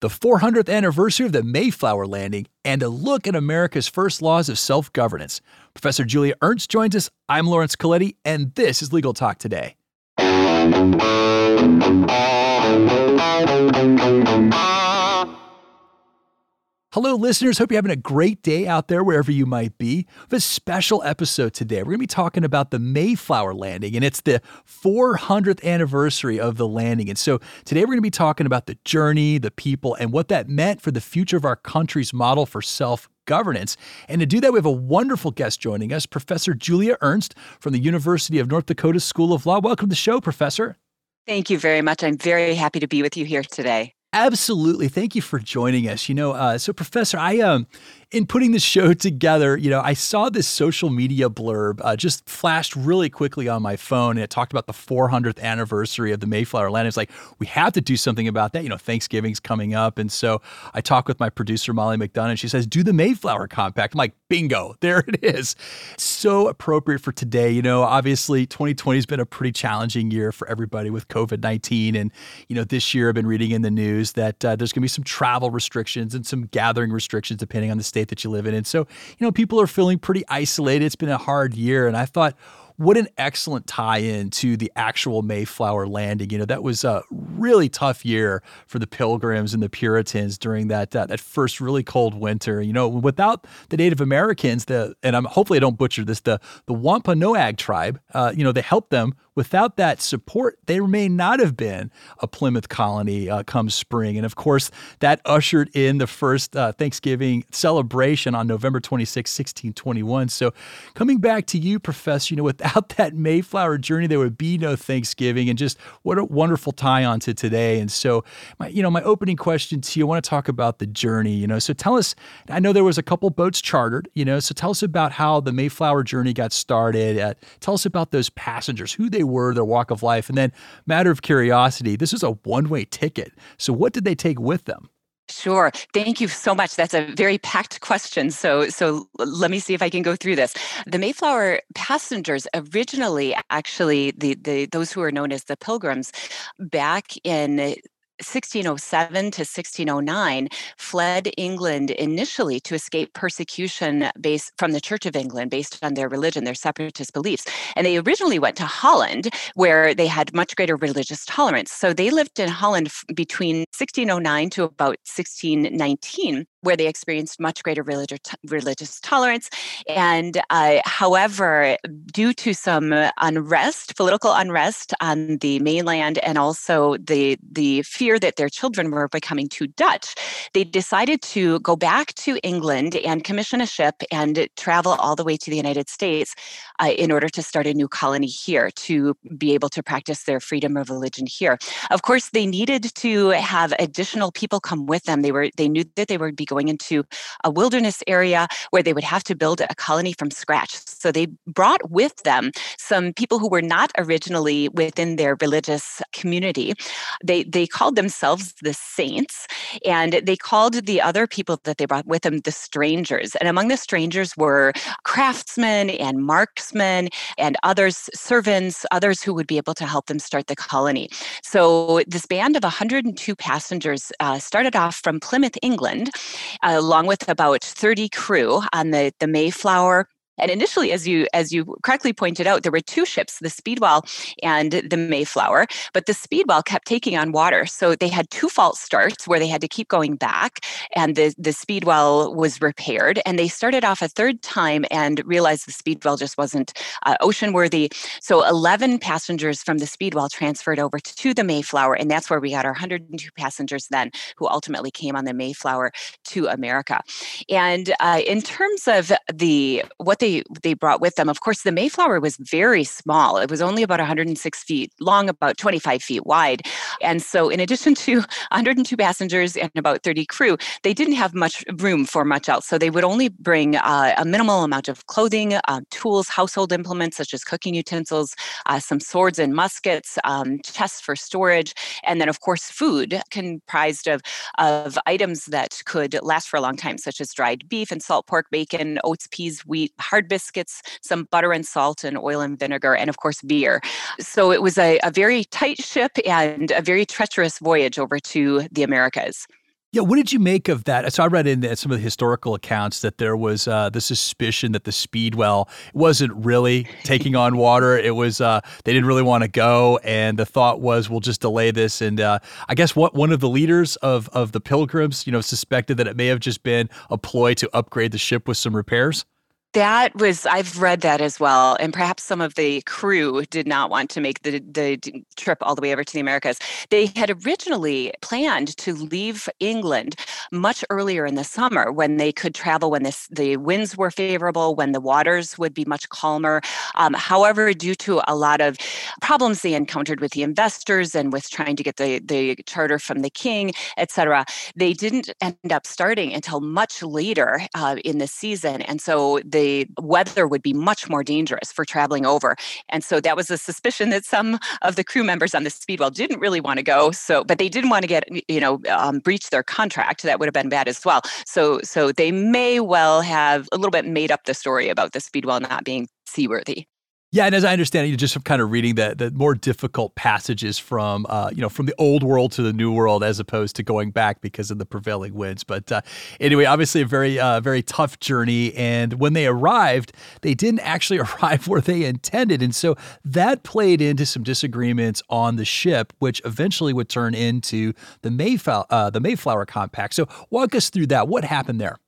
the 400th anniversary of the Mayflower landing, and a look at America's first laws of self governance. Professor Julia Ernst joins us. I'm Lawrence Colletti, and this is Legal Talk Today. Hello, listeners. Hope you're having a great day out there wherever you might be. We have a special episode today. We're going to be talking about the Mayflower landing, and it's the 400th anniversary of the landing. And so today we're going to be talking about the journey, the people, and what that meant for the future of our country's model for self governance. And to do that, we have a wonderful guest joining us, Professor Julia Ernst from the University of North Dakota School of Law. Welcome to the show, Professor. Thank you very much. I'm very happy to be with you here today. Absolutely. Thank you for joining us. You know, uh, so Professor, I um, in putting the show together, you know, I saw this social media blurb uh, just flashed really quickly on my phone, and it talked about the 400th anniversary of the Mayflower Land. It's like we have to do something about that. You know, Thanksgiving's coming up, and so I talked with my producer Molly McDonough, and she says, "Do the Mayflower Compact." I'm like, "Bingo! There it is." So appropriate for today. You know, obviously, 2020 has been a pretty challenging year for everybody with COVID 19, and you know, this year I've been reading in the news that uh, there's going to be some travel restrictions and some gathering restrictions depending on the state state that you live in. And so, you know, people are feeling pretty isolated. It's been a hard year. And I thought, what an excellent tie-in to the actual Mayflower landing. You know, that was a really tough year for the Pilgrims and the Puritans during that uh, that first really cold winter. You know, without the Native Americans, the and I'm hopefully I don't butcher this, the the Wampanoag tribe, uh, you know, they helped them Without that support, there may not have been a Plymouth colony uh, come spring. And of course, that ushered in the first uh, Thanksgiving celebration on November 26, 1621. So, coming back to you, Professor, you know, without that Mayflower journey, there would be no Thanksgiving. And just what a wonderful tie on to today. And so, my, you know, my opening question to you, I want to talk about the journey, you know. So, tell us, I know there was a couple boats chartered, you know, so tell us about how the Mayflower journey got started. Uh, tell us about those passengers, who they were, their walk of life. And then, matter of curiosity, this is a one way ticket. So, what did they take with them? Sure. Thank you so much. That's a very packed question. So so let me see if I can go through this. The Mayflower passengers originally actually the, the those who are known as the pilgrims back in 1607 to 1609 fled England initially to escape persecution based from the Church of England based on their religion, their separatist beliefs. And they originally went to Holland where they had much greater religious tolerance. So they lived in Holland between 1609 to about 1619 where they experienced much greater religious religious tolerance. And uh, however, due to some unrest, political unrest on the mainland, and also the the fear that their children were becoming too Dutch, they decided to go back to England and commission a ship and travel all the way to the United States uh, in order to start a new colony here to be able to practice their freedom of religion here. Of course, they needed to have additional people come with them. They were they knew that they would be going into a wilderness area where they would have to build a colony from scratch. So they brought with them some people who were not originally within their religious community. They they called themselves the saints, and they called the other people that they brought with them the strangers. And among the strangers were craftsmen and marksmen and others, servants, others who would be able to help them start the colony. So this band of 102 passengers uh, started off from Plymouth, England, along with about 30 crew on the, the Mayflower and initially, as you as you correctly pointed out, there were two ships, the Speedwell and the Mayflower, but the Speedwell kept taking on water. So they had two false starts where they had to keep going back, and the, the Speedwell was repaired. And they started off a third time and realized the Speedwell just wasn't uh, ocean worthy. So 11 passengers from the Speedwell transferred over to the Mayflower, and that's where we got our 102 passengers then, who ultimately came on the Mayflower to America. And uh, in terms of the what they they they brought with them. Of course, the Mayflower was very small. It was only about 106 feet long, about 25 feet wide. And so, in addition to 102 passengers and about 30 crew, they didn't have much room for much else. So they would only bring uh, a minimal amount of clothing, uh, tools, household implements such as cooking utensils, uh, some swords and muskets, um, chests for storage, and then of course food comprised of of items that could last for a long time, such as dried beef and salt pork, bacon, oats, peas, wheat, hard hard biscuits, some butter and salt, and oil and vinegar, and of course, beer. So it was a, a very tight ship and a very treacherous voyage over to the Americas. Yeah, what did you make of that? So I read in some of the historical accounts that there was uh, the suspicion that the Speedwell wasn't really taking on water. It was uh, they didn't really want to go, and the thought was we'll just delay this. And uh, I guess what one of the leaders of of the Pilgrims, you know, suspected that it may have just been a ploy to upgrade the ship with some repairs. That was I've read that as well, and perhaps some of the crew did not want to make the the trip all the way over to the Americas. They had originally planned to leave England much earlier in the summer when they could travel when this, the winds were favorable, when the waters would be much calmer. Um, however, due to a lot of problems they encountered with the investors and with trying to get the the charter from the king, etc., they didn't end up starting until much later uh, in the season, and so. The weather would be much more dangerous for traveling over. And so that was a suspicion that some of the crew members on the Speedwell didn't really want to go. So, but they didn't want to get, you know, um, breach their contract. That would have been bad as well. So, so they may well have a little bit made up the story about the Speedwell not being seaworthy. Yeah, and as I understand it, just from kind of reading the the more difficult passages from uh, you know from the old world to the new world, as opposed to going back because of the prevailing winds. But uh, anyway, obviously a very uh, very tough journey. And when they arrived, they didn't actually arrive where they intended, and so that played into some disagreements on the ship, which eventually would turn into the Mayflower uh, the Mayflower Compact. So walk us through that. What happened there?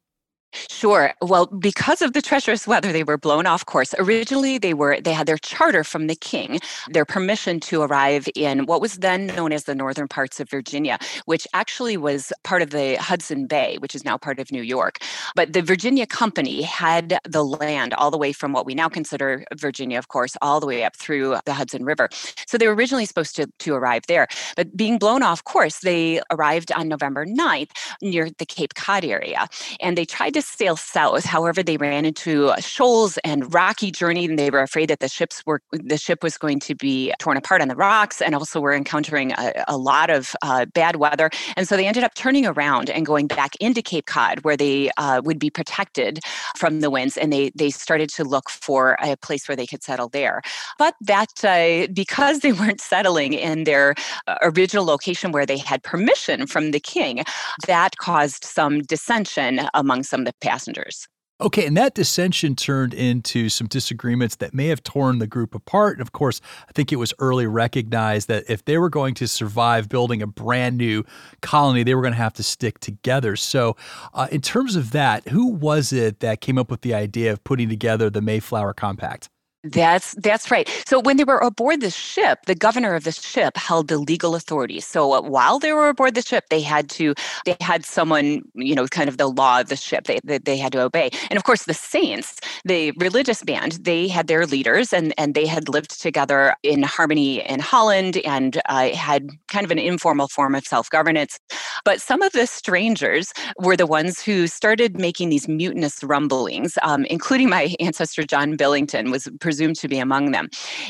Sure. Well, because of the treacherous weather, they were blown off course. Originally, they were they had their charter from the king, their permission to arrive in what was then known as the northern parts of Virginia, which actually was part of the Hudson Bay, which is now part of New York. But the Virginia Company had the land all the way from what we now consider Virginia, of course, all the way up through the Hudson River. So they were originally supposed to, to arrive there. But being blown off course, they arrived on November 9th near the Cape Cod area. And they tried to to sail south. However, they ran into shoals and rocky journey, and they were afraid that the ships were the ship was going to be torn apart on the rocks, and also were encountering a, a lot of uh, bad weather. And so they ended up turning around and going back into Cape Cod, where they uh, would be protected from the winds, and they they started to look for a place where they could settle there. But that uh, because they weren't settling in their uh, original location where they had permission from the king, that caused some dissension among some of the passengers. Okay, and that dissension turned into some disagreements that may have torn the group apart. And of course, I think it was early recognized that if they were going to survive building a brand new colony, they were going to have to stick together. So, uh, in terms of that, who was it that came up with the idea of putting together the Mayflower Compact? That's that's right. So when they were aboard the ship, the governor of the ship held the legal authority. So uh, while they were aboard the ship, they had to they had someone, you know, kind of the law of the ship they they, they had to obey. And of course, the saints, the religious band, they had their leaders, and and they had lived together in harmony in Holland and uh, had kind of an informal form of self governance. But some of the strangers were the ones who started making these mutinous rumblings, um, including my ancestor John Billington was presumed to be among them.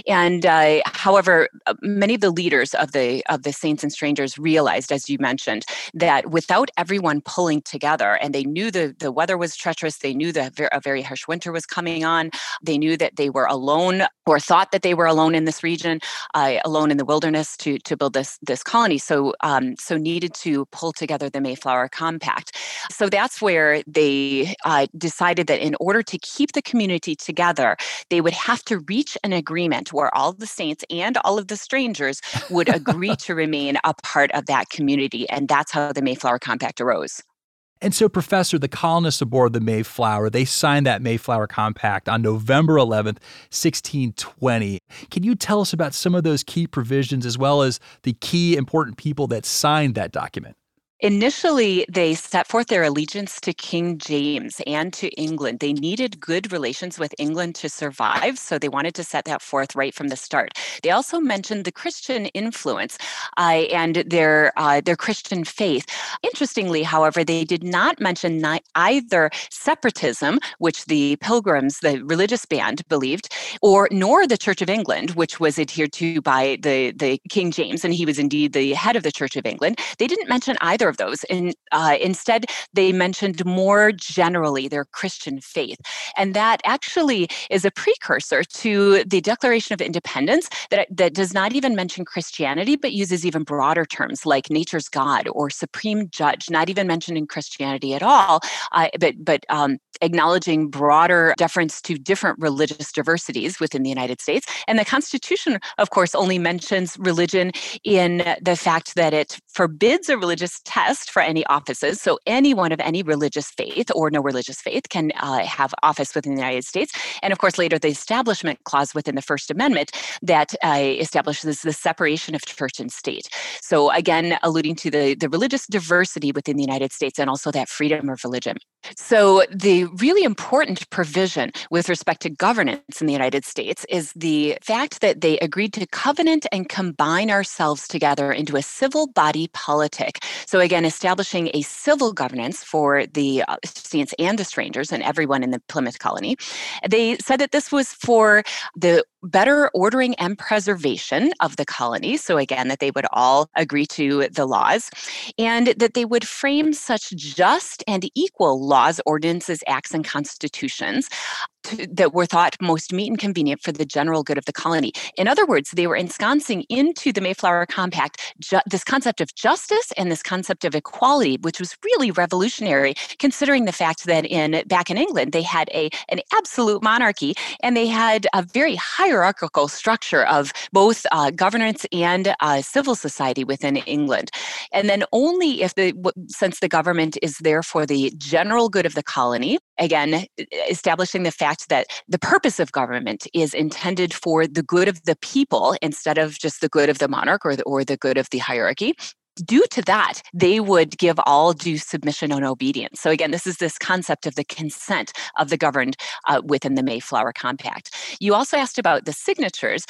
And uh, however, uh, many of the leaders of the of the saints and strangers realized, as you mentioned, that without everyone pulling together, and they knew the the weather was treacherous, they knew that a very harsh winter was coming on, they knew that they were alone or thought that they were alone in this region, uh, alone in the wilderness to to build this this colony. So um, so needed to pull together the Mayflower Compact. So that's where they uh, decided that in order to keep the community together, they would have to reach an agreement where all the saints and all of the strangers would agree to remain a part of that community. And that's how the Mayflower Compact arose. And so, Professor, the colonists aboard the Mayflower, they signed that Mayflower Compact on November 11th, 1620. Can you tell us about some of those key provisions as well as the key important people that signed that document? Initially, they set forth their allegiance to King James and to England. They needed good relations with England to survive, so they wanted to set that forth right from the start. They also mentioned the Christian influence uh, and their uh, their Christian faith. Interestingly, however, they did not mention either separatism, which the Pilgrims, the religious band, believed, or nor the Church of England, which was adhered to by the the King James, and he was indeed the head of the Church of England. They didn't mention either of those. And uh, instead, they mentioned more generally their Christian faith. And that actually is a precursor to the Declaration of Independence that, that does not even mention Christianity, but uses even broader terms like nature's God or supreme judge, not even mentioning Christianity at all, uh, but, but um, acknowledging broader deference to different religious diversities within the United States. And the Constitution, of course, only mentions religion in the fact that it forbids a religious test for any offices. So anyone of any religious faith or no religious faith can uh, have office within the United States. And of course, later the Establishment Clause within the First Amendment that uh, establishes the separation of church and state. So again, alluding to the, the religious diversity within the United States and also that freedom of religion. So the really important provision with respect to governance in the United States is the fact that they agreed to covenant and combine ourselves together into a civil body politic. So again, establishing a civil governance for the uh, saints and the strangers and everyone in the Plymouth colony. They said that this was for the better ordering and preservation of the colony. So, again, that they would all agree to the laws and that they would frame such just and equal laws, ordinances, acts, and constitutions to, that were thought most meet and convenient for the general good of the colony. In other words, they were ensconcing into the Mayflower Compact ju- this concept of justice and this concept of equality, which was really revolutionary, considering the fact that in back in England they had a an absolute monarchy and they had a very hierarchical structure of both uh, governance and uh, civil society within England. And then only if the since the government is there for the general good of the colony, again establishing the fact that the purpose of government is intended for the good of the people instead of just the good of the monarch or the, or the good of the hierarchy due to that, they would give all due submission and obedience. So, again, this is this concept of the consent of the governed uh, within the Mayflower Compact. You also asked about the signatures.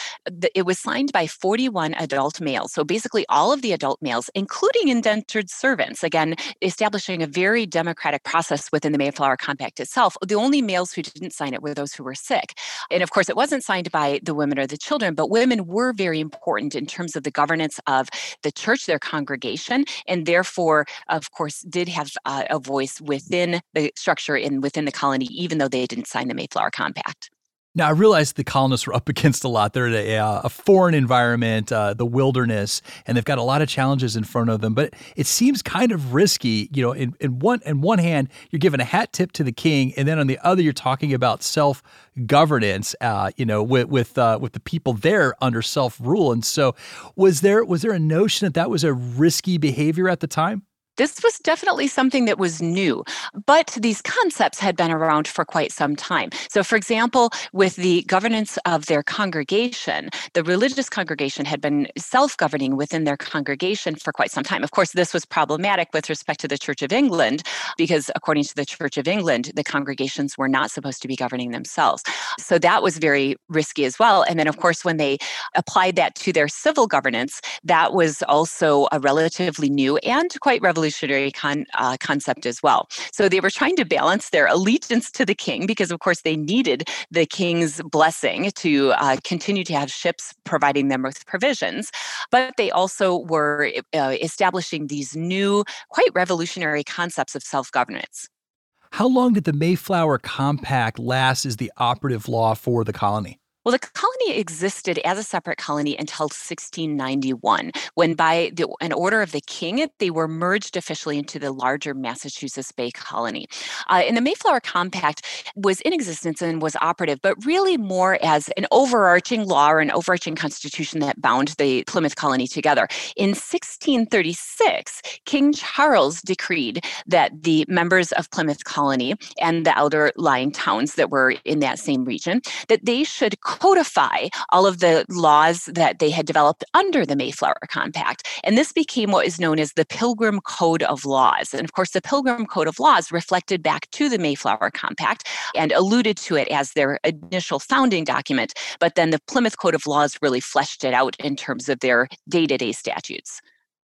It was signed by 41 adult males. So, basically, all of the adult males, including indentured servants, again, establishing a very democratic process within the Mayflower Compact itself. The only males who didn't sign it were those who were sick. And of course, it wasn't signed by the women or the children, but women were very important in terms of the governance of the church, their congregation congregation, and therefore, of course, did have uh, a voice within the structure and within the colony, even though they didn't sign the Mayflower Compact. Now, I realize the colonists were up against a lot. They're in a, uh, a foreign environment, uh, the wilderness, and they've got a lot of challenges in front of them. But it seems kind of risky. You know, in, in one in one hand, you're giving a hat tip to the king, and then on the other, you're talking about self governance. Uh, you know, with with uh, with the people there under self rule. And so, was there was there a notion that that was a risky behavior at the time? This was definitely something that was new, but these concepts had been around for quite some time. So, for example, with the governance of their congregation, the religious congregation had been self governing within their congregation for quite some time. Of course, this was problematic with respect to the Church of England, because according to the Church of England, the congregations were not supposed to be governing themselves. So, that was very risky as well. And then, of course, when they applied that to their civil governance, that was also a relatively new and quite revolutionary revolutionary con, uh, concept as well. So they were trying to balance their allegiance to the king because, of course, they needed the king's blessing to uh, continue to have ships providing them with provisions. But they also were uh, establishing these new, quite revolutionary concepts of self governance. How long did the Mayflower Compact last as the operative law for the colony? Well, the colony existed as a separate colony until 1691, when by the, an order of the king, they were merged officially into the larger Massachusetts Bay Colony. Uh, and the Mayflower Compact was in existence and was operative, but really more as an overarching law or an overarching constitution that bound the Plymouth colony together. In 1636, King Charles decreed that the members of Plymouth colony and the outlying towns that were in that same region, that they should codify all of the laws that they had developed under the Mayflower Compact. And this became what is known as the Pilgrim Code of Laws. And of course, the Pilgrim Code of Laws reflected back to the Mayflower Compact and alluded to it as their initial founding document. But then the Plymouth Code of Laws really fleshed it out in terms of their day to day statutes.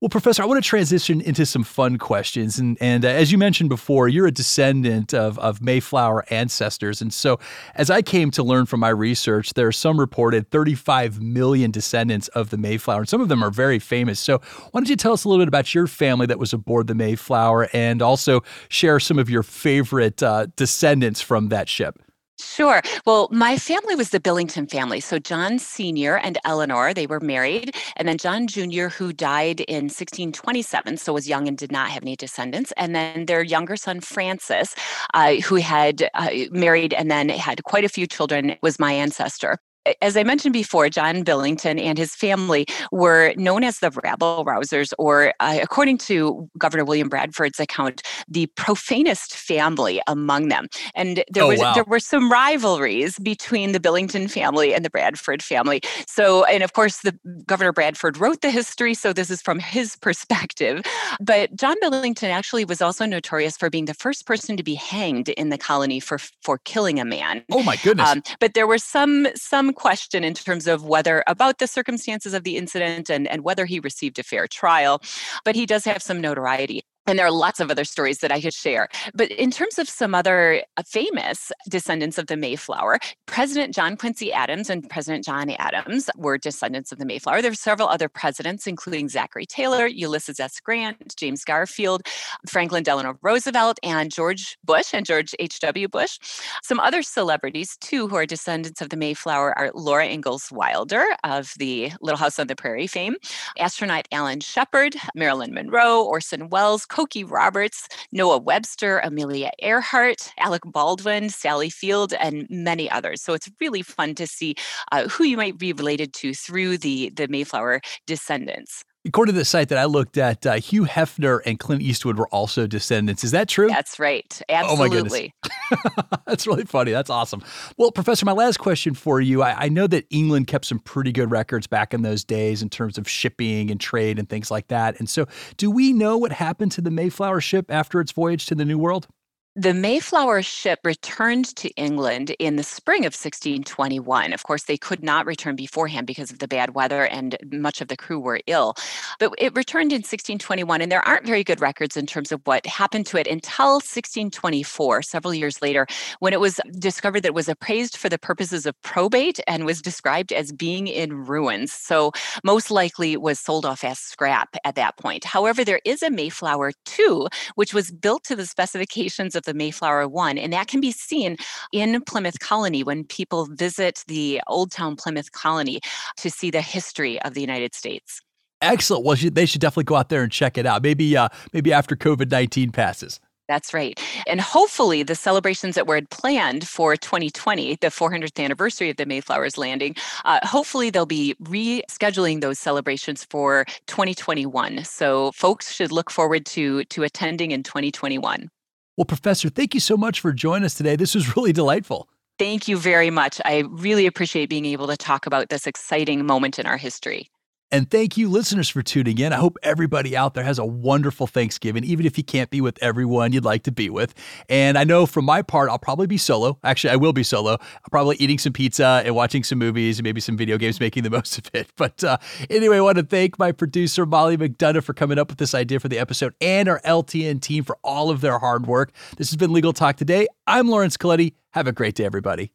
Well, Professor, I want to transition into some fun questions. And, and uh, as you mentioned before, you're a descendant of, of Mayflower ancestors. And so, as I came to learn from my research, there are some reported 35 million descendants of the Mayflower, and some of them are very famous. So, why don't you tell us a little bit about your family that was aboard the Mayflower and also share some of your favorite uh, descendants from that ship? Sure. Well, my family was the Billington family. So John Sr. and Eleanor, they were married. And then John Jr., who died in 1627, so was young and did not have any descendants. And then their younger son, Francis, uh, who had uh, married and then had quite a few children, was my ancestor as I mentioned before, John Billington and his family were known as the rabble rousers, or uh, according to Governor William Bradford's account, the profanest family among them. And there oh, was wow. there were some rivalries between the Billington family and the Bradford family. So, and of course, the Governor Bradford wrote the history, so this is from his perspective. But John Billington actually was also notorious for being the first person to be hanged in the colony for for killing a man. Oh my goodness! Um, but there were some some question in terms of whether about the circumstances of the incident and, and whether he received a fair trial. But he does have some notoriety. And there are lots of other stories that I could share. But in terms of some other uh, famous descendants of the Mayflower, President John Quincy Adams and President John Adams were descendants of the Mayflower. There were several other presidents, including Zachary Taylor, Ulysses S. Grant, James Garfield, Franklin Delano Roosevelt, and George Bush and George H.W. Bush. Some other celebrities, too, who are descendants of the Mayflower are Laura Ingalls Wilder of the Little House on the Prairie fame, astronaut Alan Shepard, Marilyn Monroe, Orson Welles, Cokie Roberts, Noah Webster, Amelia Earhart, Alec Baldwin, Sally Field, and many others. So it's really fun to see uh, who you might be related to through the, the Mayflower descendants. According to the site that I looked at, uh, Hugh Hefner and Clint Eastwood were also descendants. Is that true? That's right. Absolutely. Oh my goodness. That's really funny. That's awesome. Well, Professor, my last question for you I, I, know that England kept some pretty good records back in those days in terms of shipping and trade and things like that. And so, do we know what happened to the Mayflower ship after its voyage to the New World? The Mayflower ship returned to England in the spring of 1621. Of course, they could not return beforehand because of the bad weather and much of the crew were ill. But it returned in 1621, and there aren't very good records in terms of what happened to it until 1624, several years later, when it was discovered that it was appraised for the purposes of probate and was described as being in ruins. So, most likely was sold off as scrap at that point. However, there is a Mayflower 2, which was built to the specifications of of the Mayflower One. And that can be seen in Plymouth Colony when people visit the Old Town Plymouth Colony to see the history of the United States. Excellent. Well, they should definitely go out there and check it out. Maybe, uh, maybe after COVID nineteen passes. That's right. And hopefully, the celebrations that were planned for 2020, the 400th anniversary of the Mayflower's landing, uh, hopefully they'll be rescheduling those celebrations for 2021. So folks should look forward to to attending in 2021. Well, Professor, thank you so much for joining us today. This was really delightful. Thank you very much. I really appreciate being able to talk about this exciting moment in our history. And thank you, listeners, for tuning in. I hope everybody out there has a wonderful Thanksgiving, even if you can't be with everyone you'd like to be with. And I know from my part, I'll probably be solo. Actually, I will be solo. I'm probably eating some pizza and watching some movies and maybe some video games, making the most of it. But uh, anyway, I want to thank my producer, Molly McDonough, for coming up with this idea for the episode and our LTN team for all of their hard work. This has been Legal Talk Today. I'm Lawrence Colletti. Have a great day, everybody.